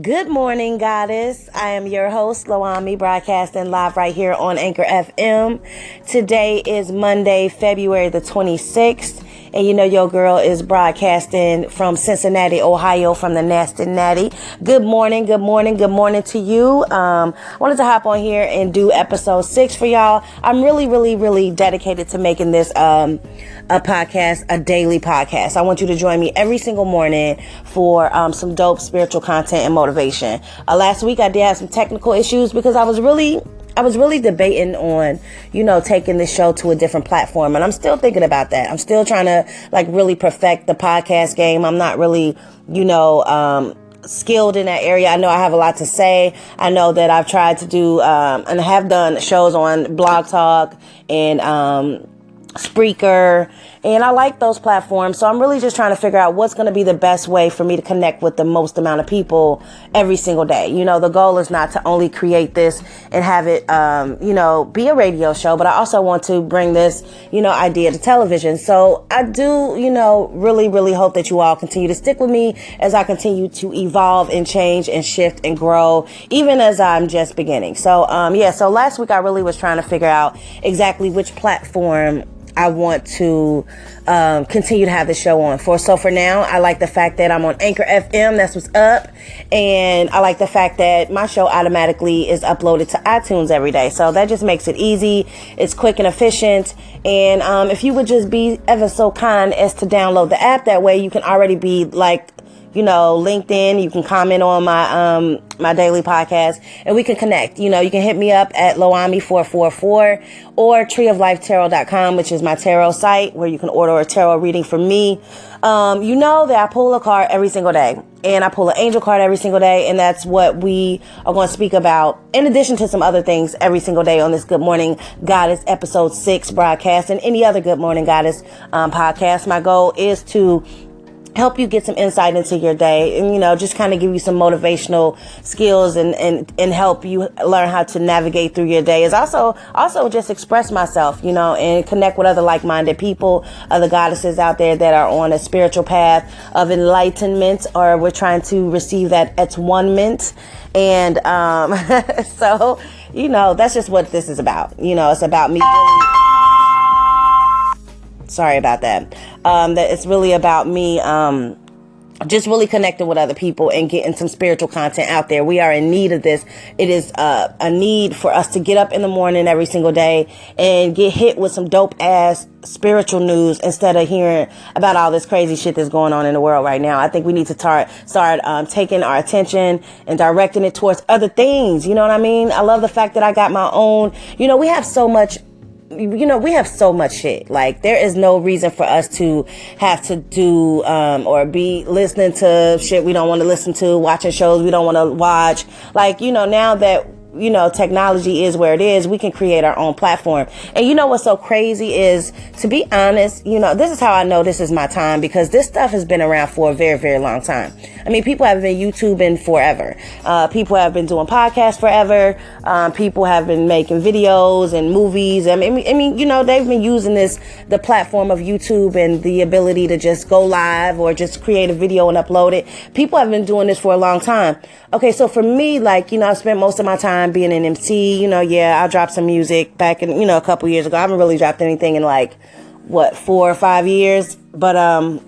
Good morning, Goddess. I am your host, Loami, broadcasting live right here on Anchor FM. Today is Monday, February the 26th. And you know, your girl is broadcasting from Cincinnati, Ohio, from the Nasty Natty. Good morning, good morning, good morning to you. Um, I wanted to hop on here and do episode six for y'all. I'm really, really, really dedicated to making this um, a podcast, a daily podcast. I want you to join me every single morning for um, some dope spiritual content and motivation. Uh, last week I did have some technical issues because I was really I was really debating on, you know, taking this show to a different platform. And I'm still thinking about that. I'm still trying to like really perfect the podcast game. I'm not really, you know, um, skilled in that area. I know I have a lot to say. I know that I've tried to do, um, and have done shows on Blog Talk and, um, Spreaker, and I like those platforms. So I'm really just trying to figure out what's going to be the best way for me to connect with the most amount of people every single day. You know, the goal is not to only create this and have it, um, you know, be a radio show, but I also want to bring this, you know, idea to television. So I do, you know, really, really hope that you all continue to stick with me as I continue to evolve and change and shift and grow, even as I'm just beginning. So, um, yeah, so last week I really was trying to figure out exactly which platform I want to um, continue to have the show on for. So for now, I like the fact that I'm on Anchor FM. That's what's up, and I like the fact that my show automatically is uploaded to iTunes every day. So that just makes it easy. It's quick and efficient. And um, if you would just be ever so kind as to download the app, that way you can already be like you know, LinkedIn. You can comment on my um my daily podcast and we can connect. You know, you can hit me up at Loami444 or treeoflifetarot.com, which is my tarot site where you can order a tarot reading from me. Um, you know that I pull a card every single day and I pull an angel card every single day. And that's what we are going to speak about in addition to some other things every single day on this Good Morning Goddess episode six broadcast and any other Good Morning Goddess um, podcast. My goal is to help you get some insight into your day and you know just kind of give you some motivational skills and and and help you learn how to navigate through your day. Is also also just express myself you know and connect with other like-minded people other goddesses out there that are on a spiritual path of enlightenment or we're trying to receive that at one mint and um so you know that's just what this is about. You know it's about me sorry about that um, that it's really about me um, just really connecting with other people and getting some spiritual content out there. We are in need of this. It is uh, a need for us to get up in the morning every single day and get hit with some dope ass spiritual news instead of hearing about all this crazy shit that's going on in the world right now. I think we need to tar- start um, taking our attention and directing it towards other things. You know what I mean? I love the fact that I got my own. You know, we have so much you know, we have so much shit. Like, there is no reason for us to have to do, um, or be listening to shit we don't want to listen to, watching shows we don't want to watch. Like, you know, now that you know, technology is where it is, we can create our own platform. And you know what's so crazy is, to be honest, you know, this is how I know this is my time because this stuff has been around for a very, very long time. I mean, people have been YouTubing forever. Uh, people have been doing podcasts forever. Um, people have been making videos and movies. I mean, I mean, you know, they've been using this, the platform of YouTube and the ability to just go live or just create a video and upload it. People have been doing this for a long time. Okay, so for me, like, you know, I spent most of my time time being an MC. You know, yeah, I dropped some music back in, you know, a couple years ago. I haven't really dropped anything in like, what, four or five years. But, um,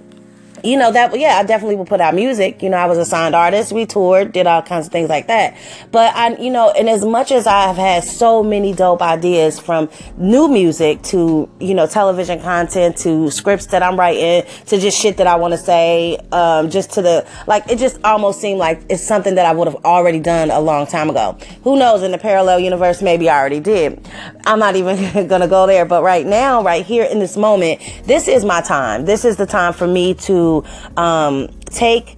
you know that yeah i definitely would put out music. You know i was a signed artist. We toured did all kinds of things like that. But i you know and as much as i've had so many dope ideas from new music to you know television content to scripts that i'm writing to just shit that i want to say um, just to the like it just almost seemed like it's something that i would have already done a long time ago. Who knows? In the parallel universe maybe i already did. I'm not even gonna go there. But right now right here in this moment this is my time. This is the time for me to um, take,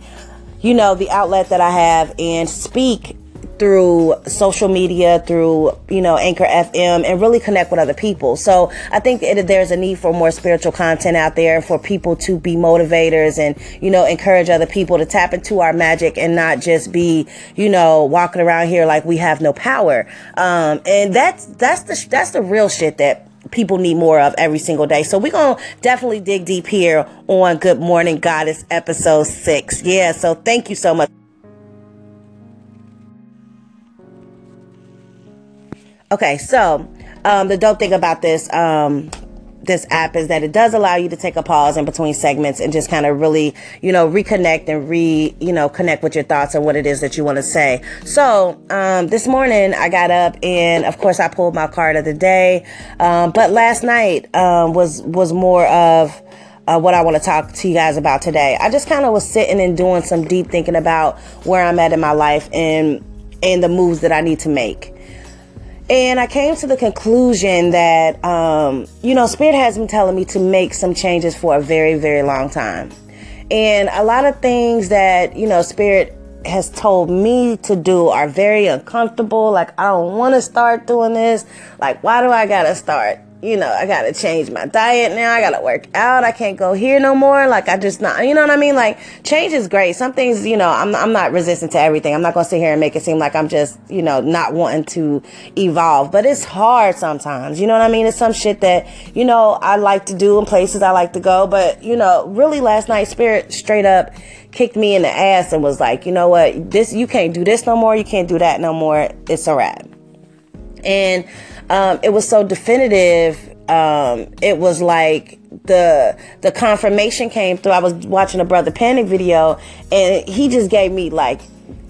you know, the outlet that I have and speak through social media, through, you know, Anchor FM and really connect with other people. So I think that there's a need for more spiritual content out there for people to be motivators and, you know, encourage other people to tap into our magic and not just be, you know, walking around here like we have no power. Um, and that's, that's the, that's the real shit that people need more of every single day. So we're going to definitely dig deep here on Good Morning Goddess episode 6. Yeah, so thank you so much. Okay, so um, the dope thing about this um, this app is that it does allow you to take a pause in between segments and just kind of really, you know, reconnect and re, you know, connect with your thoughts and what it is that you want to say. So, um, this morning I got up and of course I pulled my card of the day. Um, but last night, um, was, was more of, uh, what I want to talk to you guys about today. I just kind of was sitting and doing some deep thinking about where I'm at in my life and, and the moves that I need to make. And I came to the conclusion that, um, you know, Spirit has been telling me to make some changes for a very, very long time. And a lot of things that, you know, Spirit has told me to do are very uncomfortable. Like, I don't want to start doing this. Like, why do I got to start? You know, I gotta change my diet now. I gotta work out. I can't go here no more. Like I just not, you know what I mean? Like change is great. Some things, you know, I'm I'm not resistant to everything. I'm not gonna sit here and make it seem like I'm just, you know, not wanting to evolve. But it's hard sometimes. You know what I mean? It's some shit that, you know, I like to do in places I like to go. But, you know, really last night spirit straight up kicked me in the ass and was like, you know what, this you can't do this no more, you can't do that no more. It's a wrap. And um, it was so definitive. Um, it was like the the confirmation came through. I was watching a brother panic video, and he just gave me like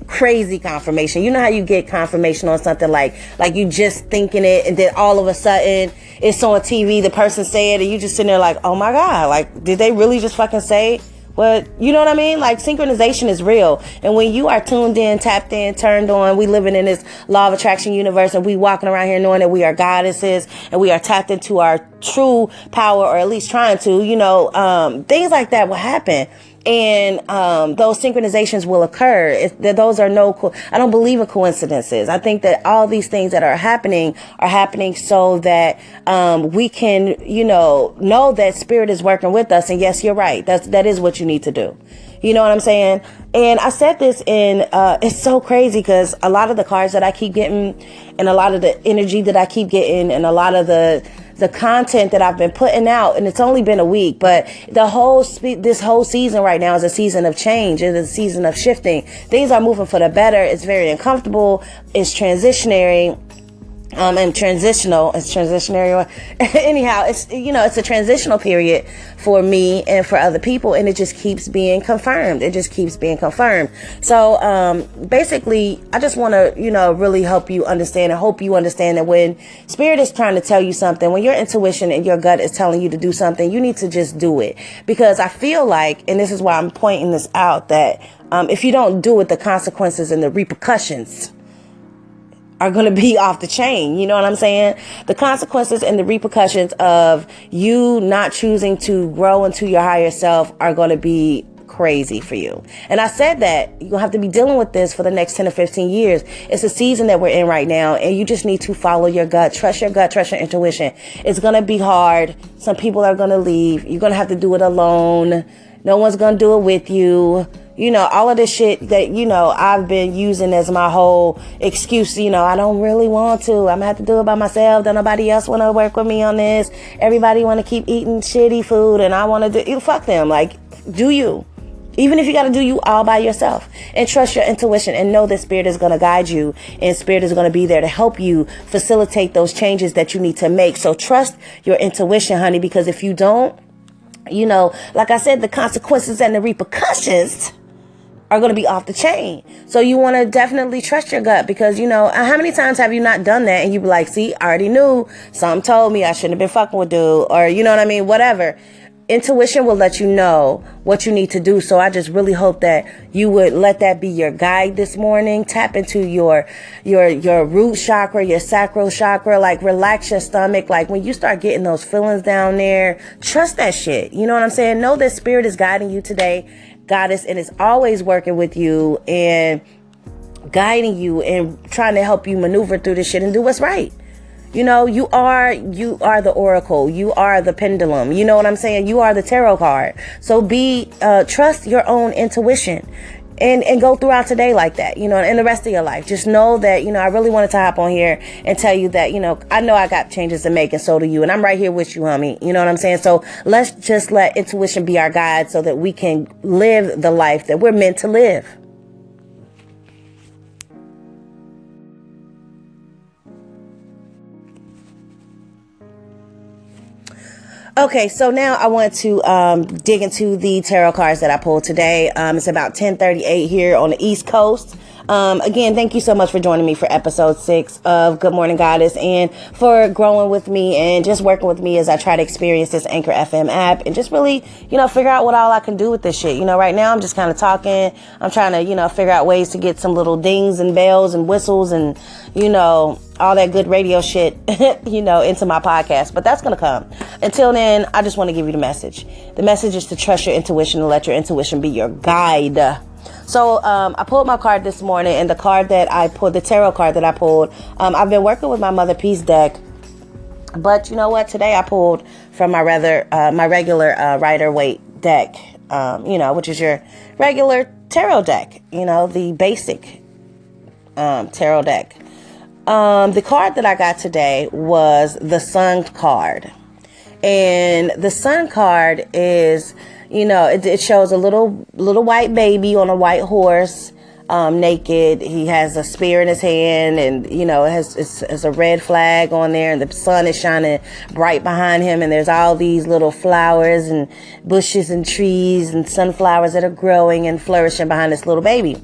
crazy confirmation. You know how you get confirmation on something like like you just thinking it, and then all of a sudden it's on TV. The person said it, and you just sitting there like, oh my god, like did they really just fucking say? But you know what I mean? Like synchronization is real. And when you are tuned in, tapped in, turned on, we living in this law of attraction universe and we walking around here knowing that we are goddesses and we are tapped into our true power or at least trying to, you know, um, things like that will happen and um, those synchronizations will occur. If, those are no, co- I don't believe in coincidences. I think that all these things that are happening are happening so that um, we can, you know, know that spirit is working with us. And yes, you're right. That's that is what you need to do. You know what I'm saying? And I said this in, uh, it's so crazy because a lot of the cards that I keep getting and a lot of the energy that I keep getting and a lot of the, the content that I've been putting out, and it's only been a week, but the whole spe- this whole season right now is a season of change. It's a season of shifting. Things are moving for the better. It's very uncomfortable. It's transitionary um, and transitional. It's transitionary. Anyhow, it's you know it's a transitional period for me and for other people, and it just keeps being confirmed. It just keeps being confirmed. So um, basically, I just want to you know really help you understand and hope you understand that when spirit is trying to tell you something, when your intuition and your gut is telling you to do something, you need to just do it because I feel like, and this is why I'm pointing this out that um, if you don't do it, the consequences and the repercussions are going to be off the chain. You know what I'm saying? The consequences and the repercussions of you not choosing to grow into your higher self are going to be crazy for you. And I said that you're going to have to be dealing with this for the next 10 or 15 years. It's a season that we're in right now and you just need to follow your gut, trust your gut, trust your intuition. It's going to be hard. Some people are going to leave. You're going to have to do it alone. No one's going to do it with you you know, all of this shit that, you know, I've been using as my whole excuse, you know, I don't really want to. I'm gonna have to do it by myself. Don't nobody else wanna work with me on this. Everybody wanna keep eating shitty food and I wanna do you fuck them. Like, do you. Even if you gotta do you all by yourself. And trust your intuition and know that spirit is gonna guide you and spirit is gonna be there to help you facilitate those changes that you need to make. So trust your intuition, honey, because if you don't, you know, like I said, the consequences and the repercussions are going to be off the chain. So you want to definitely trust your gut because, you know, uh, how many times have you not done that and you be like, see, I already knew. Some told me I shouldn't have been fucking with dude or, you know what I mean? Whatever. Intuition will let you know what you need to do. So I just really hope that you would let that be your guide this morning. Tap into your, your, your root chakra, your sacral chakra, like relax your stomach. Like when you start getting those feelings down there, trust that shit. You know what I'm saying? Know that spirit is guiding you today goddess and is always working with you and guiding you and trying to help you maneuver through this shit and do what's right. You know, you are you are the oracle. You are the pendulum. You know what I'm saying? You are the tarot card. So be uh trust your own intuition and and go throughout today like that, you know, and the rest of your life. Just know that, you know, I really wanted to hop on here and tell you that, you know, I know I got changes to make and so do you. And I'm right here with you, homie. You know what I'm saying? So let's just let intuition be our guide so that we can live the life that we're meant to live. Okay, so now I want to um, dig into the tarot cards that I pulled today. Um, it's about 10:38 here on the East Coast. Um, again, thank you so much for joining me for episode six of Good Morning Goddess and for growing with me and just working with me as I try to experience this Anchor FM app and just really, you know, figure out what all I can do with this shit. You know, right now I'm just kind of talking. I'm trying to, you know, figure out ways to get some little dings and bells and whistles and, you know, all that good radio shit, you know, into my podcast. But that's going to come. Until then, I just want to give you the message. The message is to trust your intuition and let your intuition be your guide. So um, I pulled my card this morning, and the card that I pulled, the tarot card that I pulled, um, I've been working with my Motherpeace deck. But you know what? Today I pulled from my rather uh, my regular uh, Rider Waite deck, um, you know, which is your regular tarot deck. You know, the basic um, tarot deck. Um, the card that I got today was the Sun card, and the Sun card is you know, it, it shows a little little white baby on a white horse, um, naked. He has a spear in his hand, and you know, it has it's, it's a red flag on there, and the sun is shining bright behind him, and there's all these little flowers and bushes and trees and sunflowers that are growing and flourishing behind this little baby.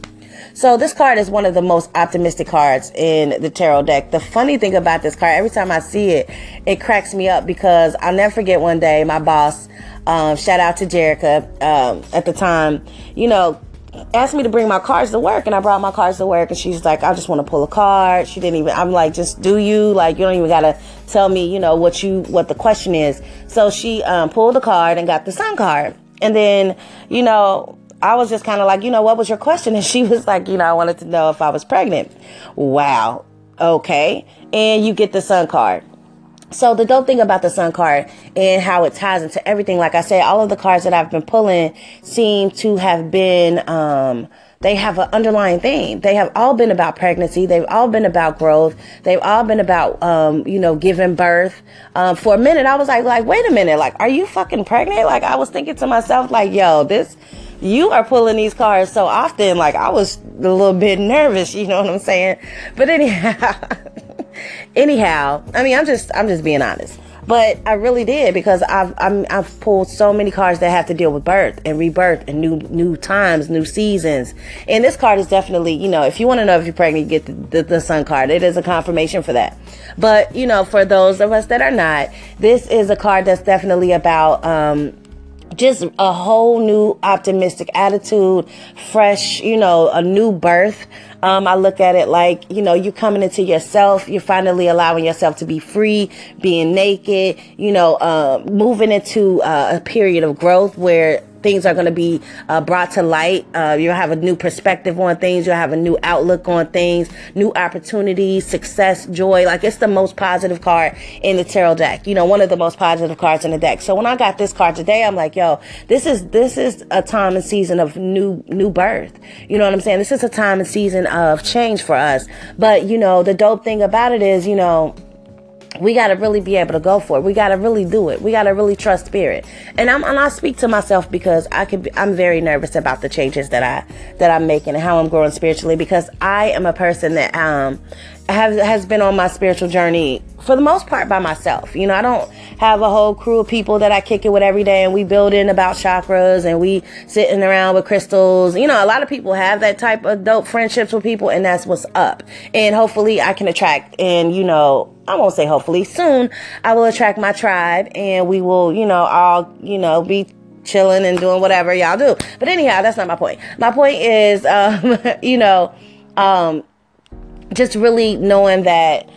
So this card is one of the most optimistic cards in the tarot deck. The funny thing about this card, every time I see it, it cracks me up because I'll never forget one day my boss um, shout out to Jerica um, at the time. You know, asked me to bring my cards to work and I brought my cards to work and she's like, I just want to pull a card. She didn't even, I'm like, just do you? Like, you don't even got to tell me, you know, what you, what the question is. So she um, pulled the card and got the sun card. And then, you know, I was just kind of like, you know, what was your question? And she was like, you know, I wanted to know if I was pregnant. Wow. Okay. And you get the sun card. So the dope thing about the sun card and how it ties into everything, like I said, all of the cards that I've been pulling seem to have been, um, they have an underlying theme. They have all been about pregnancy. They've all been about growth. They've all been about, um, you know, giving birth. Um, for a minute, I was like, like, wait a minute, like, are you fucking pregnant? Like, I was thinking to myself, like, yo, this, you are pulling these cards so often. Like, I was a little bit nervous, you know what I'm saying? But anyhow. anyhow, I mean, I'm just I'm just being honest. But I really did because I've i have pulled so many cards that have to deal with birth and rebirth and new new times, new seasons. And this card is definitely, you know, if you want to know if you're pregnant, you get the, the, the sun card. It is a confirmation for that. But you know, for those of us that are not, this is a card that's definitely about um, just a whole new optimistic attitude, fresh, you know, a new birth. Um, I look at it like, you know, you're coming into yourself. You're finally allowing yourself to be free, being naked, you know, uh, moving into uh, a period of growth where things are going to be uh, brought to light. Uh, you'll have a new perspective on things. You'll have a new outlook on things, new opportunities, success, joy. Like it's the most positive card in the tarot deck. You know, one of the most positive cards in the deck. So when I got this card today, I'm like, yo, this is this is a time and season of new new birth. You know what I'm saying? This is a time and season of change for us. But you know, the dope thing about it is, you know we got to really be able to go for it. We got to really do it. We got to really trust spirit. And I'm and I speak to myself because I could be, I'm very nervous about the changes that I that I'm making and how I'm growing spiritually because I am a person that um have has been on my spiritual journey for the most part by myself. You know, I don't have a whole crew of people that I kick it with every day and we build in about chakras and we sitting around with crystals. You know, a lot of people have that type of dope friendships with people and that's what's up. And hopefully I can attract and, you know, I won't say hopefully soon I will attract my tribe and we will, you know, all, you know, be chilling and doing whatever y'all do. But anyhow, that's not my point. My point is, um, you know, um, just really knowing that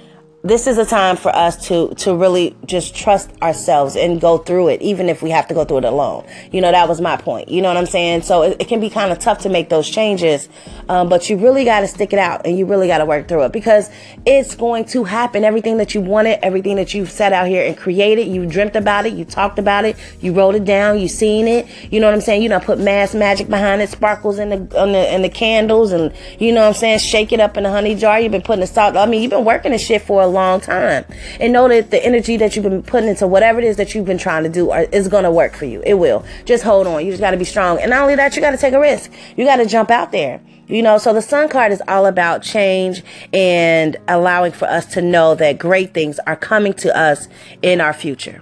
this is a time for us to to really just trust ourselves and go through it even if we have to go through it alone. You know that was my point. You know what i'm saying? So it, it can be kind of tough to make those changes um, but you really got to stick it out and you really got to work through it because it's going to happen. Everything that you wanted everything that you've set out here and created you dreamt about it you talked about it you wrote it down you seen it. You know what i'm saying? You know put mass magic behind it sparkles in the on the in the candles and you know what i'm saying? Shake it up in a honey jar. You've been putting the salt i mean you've been working this shit for a long time. And know that the energy that you've been putting into whatever it is that you've been trying to do is going to work for you. It will. Just hold on. You just got to be strong. And not only that, you got to take a risk. You got to jump out there. You know, so the sun card is all about change and allowing for us to know that great things are coming to us in our future.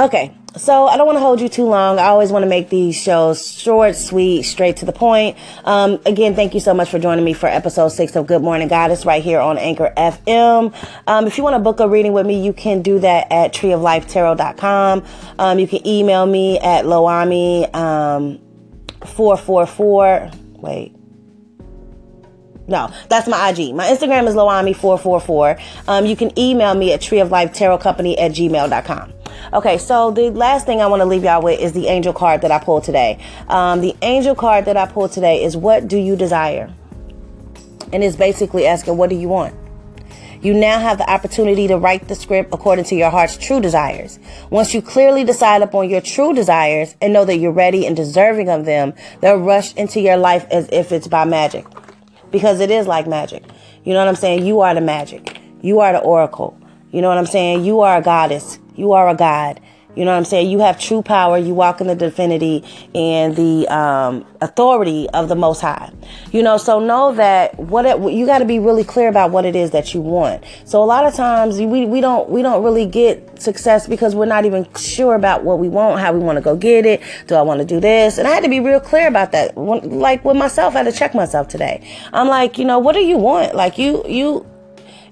Okay, so I don't want to hold you too long. I always want to make these shows short, sweet, straight to the point. Um, again, thank you so much for joining me for episode six of Good Morning Goddess right here on Anchor FM. Um, if you want to book a reading with me, you can do that at treeoflifetarot.com. Um, you can email me at loami um, 444. Wait. No, that's my IG. My Instagram is loami444. Um, you can email me at treeoflifetarotcompany at gmail.com. Okay, so the last thing I want to leave y'all with is the angel card that I pulled today. Um, the angel card that I pulled today is what do you desire? And it's basically asking, what do you want? You now have the opportunity to write the script according to your heart's true desires. Once you clearly decide upon your true desires and know that you're ready and deserving of them, they'll rush into your life as if it's by magic. Because it is like magic. You know what I'm saying? You are the magic. You are the oracle. You know what I'm saying? You are a goddess. You are a God. You know what I'm saying? You have true power. You walk in the divinity and the um, authority of the Most High. You know, so know that what it, you got to be really clear about what it is that you want. So a lot of times we, we don't we don't really get success because we're not even sure about what we want, how we want to go get it. Do I want to do this? And I had to be real clear about that. Like with myself, I had to check myself today. I'm like, you know, what do you want? Like you you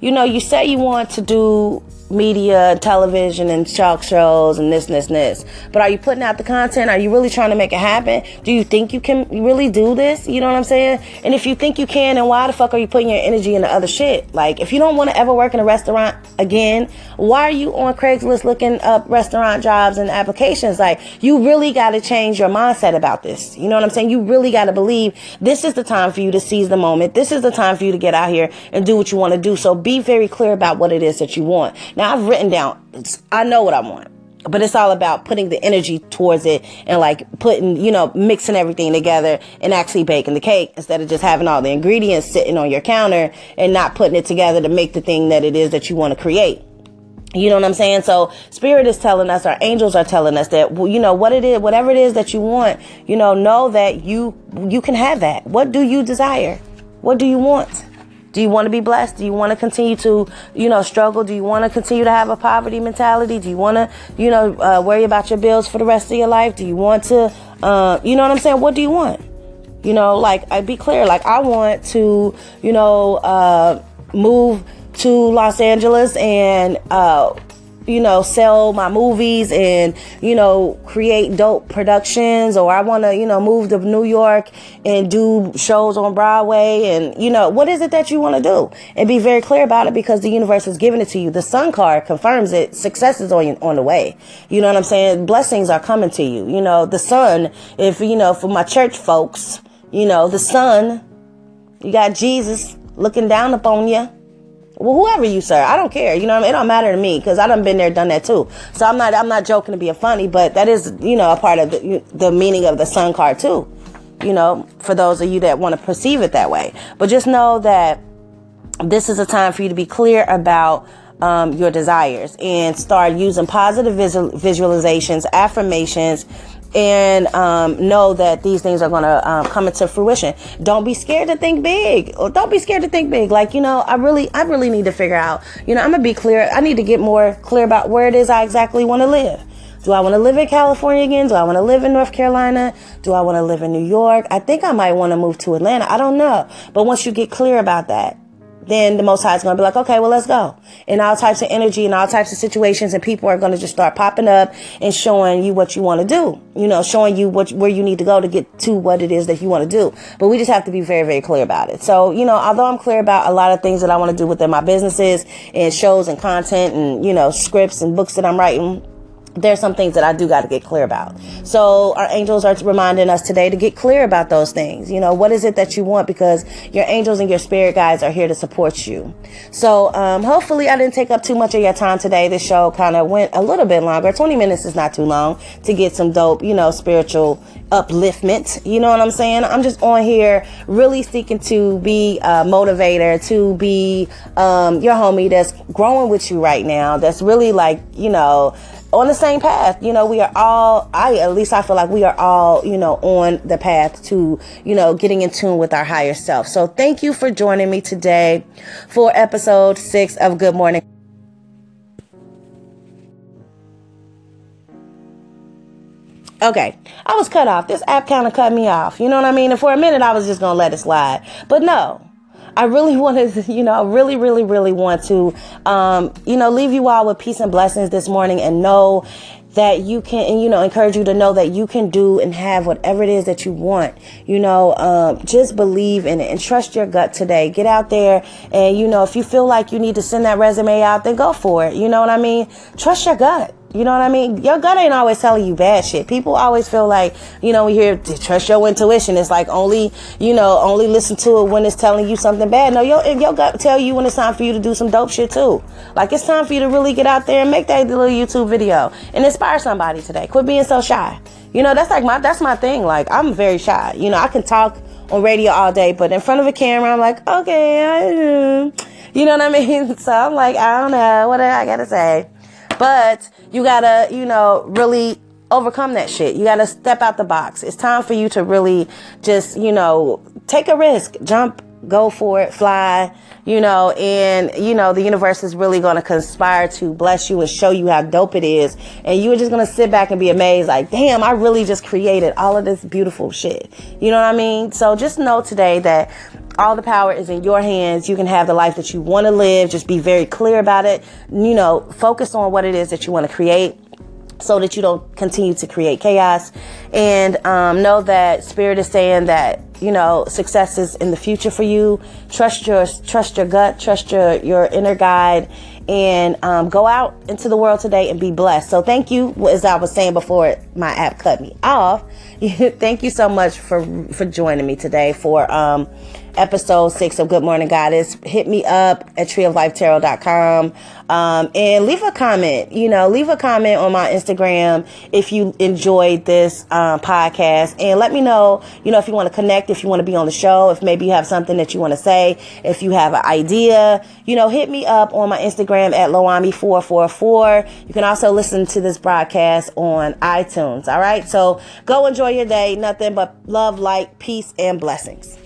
you know, you say you want to do media, television, and talk shows, and this, this, this. But are you putting out the content? Are you really trying to make it happen? Do you think you can really do this? You know what I'm saying? And if you think you can, then why the fuck are you putting your energy into other shit? Like, if you don't want to ever work in a restaurant again, why are you on Craigslist looking up restaurant jobs and applications? Like, you really got to change your mindset about this. You know what I'm saying? You really got to believe this is the time for you to seize the moment. This is the time for you to get out here and do what you want to do. So be very clear about what it is that you want. Now, I've written down, I know what I want, but it's all about putting the energy towards it and like putting, you know, mixing everything together and actually baking the cake instead of just having all the ingredients sitting on your counter and not putting it together to make the thing that it is that you want to create. You know what I'm saying? So spirit is telling us, our angels are telling us that, you know, what it is, whatever it is that you want, you know, know that you, you can have that. What do you desire? What do you want? Do you want to be blessed? Do you want to continue to, you know, struggle? Do you want to continue to have a poverty mentality? Do you want to, you know, uh, worry about your bills for the rest of your life? Do you want to, uh, you know what I'm saying? What do you want? You know, like, I be clear. Like, I want to, you know, uh, move to Los Angeles and, uh, you know, sell my movies and, you know, create dope productions or I want to, you know, move to New York and do shows on Broadway and, you know, what is it that you want to do? And be very clear about it because the universe is giving it to you. The sun card confirms it. Success is on, on the way. You know what I'm saying? Blessings are coming to you. You know, the sun, if, you know, for my church folks, you know, the sun, you got Jesus looking down upon you well, whoever you sir, I don't care. You know, I mean? it don't matter to me because I done been there, done that too. So I'm not, I'm not joking to be a funny, but that is, you know, a part of the, the meaning of the sun card too. You know, for those of you that want to perceive it that way. But just know that this is a time for you to be clear about um, your desires and start using positive visual, visualizations, affirmations, and um, know that these things are going to um, come into fruition. Don't be scared to think big, or don't be scared to think big. Like you know, I really, I really need to figure out. You know, I'm gonna be clear. I need to get more clear about where it is I exactly want to live. Do I want to live in California again? Do I want to live in North Carolina? Do I want to live in New York? I think I might want to move to Atlanta. I don't know. But once you get clear about that, then the Most High is going to be like, okay, well, let's go. And all types of energy and all types of situations, and people are going to just start popping up and showing you what you want to do. You know, showing you what where you need to go to get to what it is that you want to do. But we just have to be very, very clear about it. So, you know, although I'm clear about a lot of things that I want to do within my businesses and shows and content and you know scripts and books that I'm writing there's some things that I do got to get clear about. So our angels are reminding us today to get clear about those things. You know, what is it that you want? Because your angels and your spirit guides are here to support you. So, um, hopefully I didn't take up too much of your time today. This show kind of went a little bit longer. 20 minutes is not too long to get some dope, you know, spiritual upliftment. You know what I'm saying? I'm just on here really seeking to be a motivator, to be, um, your homie that's growing with you right now. That's really like, you know, on the same path. You know, we are all, I, at least I feel like we are all, you know, on the path to, you know, getting in tune with our higher self. So thank you for joining me today for episode six of Good Morning. Okay, I was cut off. This app kind of cut me off. You know what I mean? And for a minute, I was just gonna let it slide. But no, I really want to, you know, I really, really, really want to, um, you know, leave you all with peace and blessings this morning and know that you can, and, you know, encourage you to know that you can do and have whatever it is that you want. You know, um, just believe in it and trust your gut today. Get out there and, you know, if you feel like you need to send that resume out, then go for it. You know what I mean? Trust your gut. You know what I mean? Your gut ain't always telling you bad shit. People always feel like, you know, we hear trust your intuition. It's like only, you know, only listen to it when it's telling you something bad. No, your your gut tell you when it's time for you to do some dope shit too. Like it's time for you to really get out there and make that little YouTube video and inspire somebody today. Quit being so shy. You know, that's like my that's my thing. Like I'm very shy. You know, I can talk on radio all day, but in front of a camera, I'm like, okay, I, mm. you know what I mean. So I'm like, I don't know what I gotta say. But you gotta, you know, really overcome that shit. You gotta step out the box. It's time for you to really just, you know, take a risk, jump, go for it, fly, you know, and, you know, the universe is really gonna conspire to bless you and show you how dope it is. And you're just gonna sit back and be amazed, like, damn, I really just created all of this beautiful shit. You know what I mean? So just know today that all the power is in your hands. You can have the life that you want to live. Just be very clear about it. You know, focus on what it is that you want to create so that you don't continue to create chaos. And um, know that Spirit is saying that you know success is in the future for you. Trust your trust your gut, trust your your inner guide, and um, go out into the world today and be blessed. So thank you, as I was saying before, my app cut me off. thank you so much for for joining me today for. Um, episode six of Good Morning Goddess. Hit me up at treeoflifetarot.com um, and leave a comment. You know, leave a comment on my Instagram if you enjoyed this um, podcast and let me know, you know, if you want to connect, if you want to be on the show, if maybe you have something that you want to say, if you have an idea, you know, hit me up on my Instagram at Loami444. You can also listen to this broadcast on iTunes. All right. So go enjoy your day. Nothing but love, light, peace, and blessings.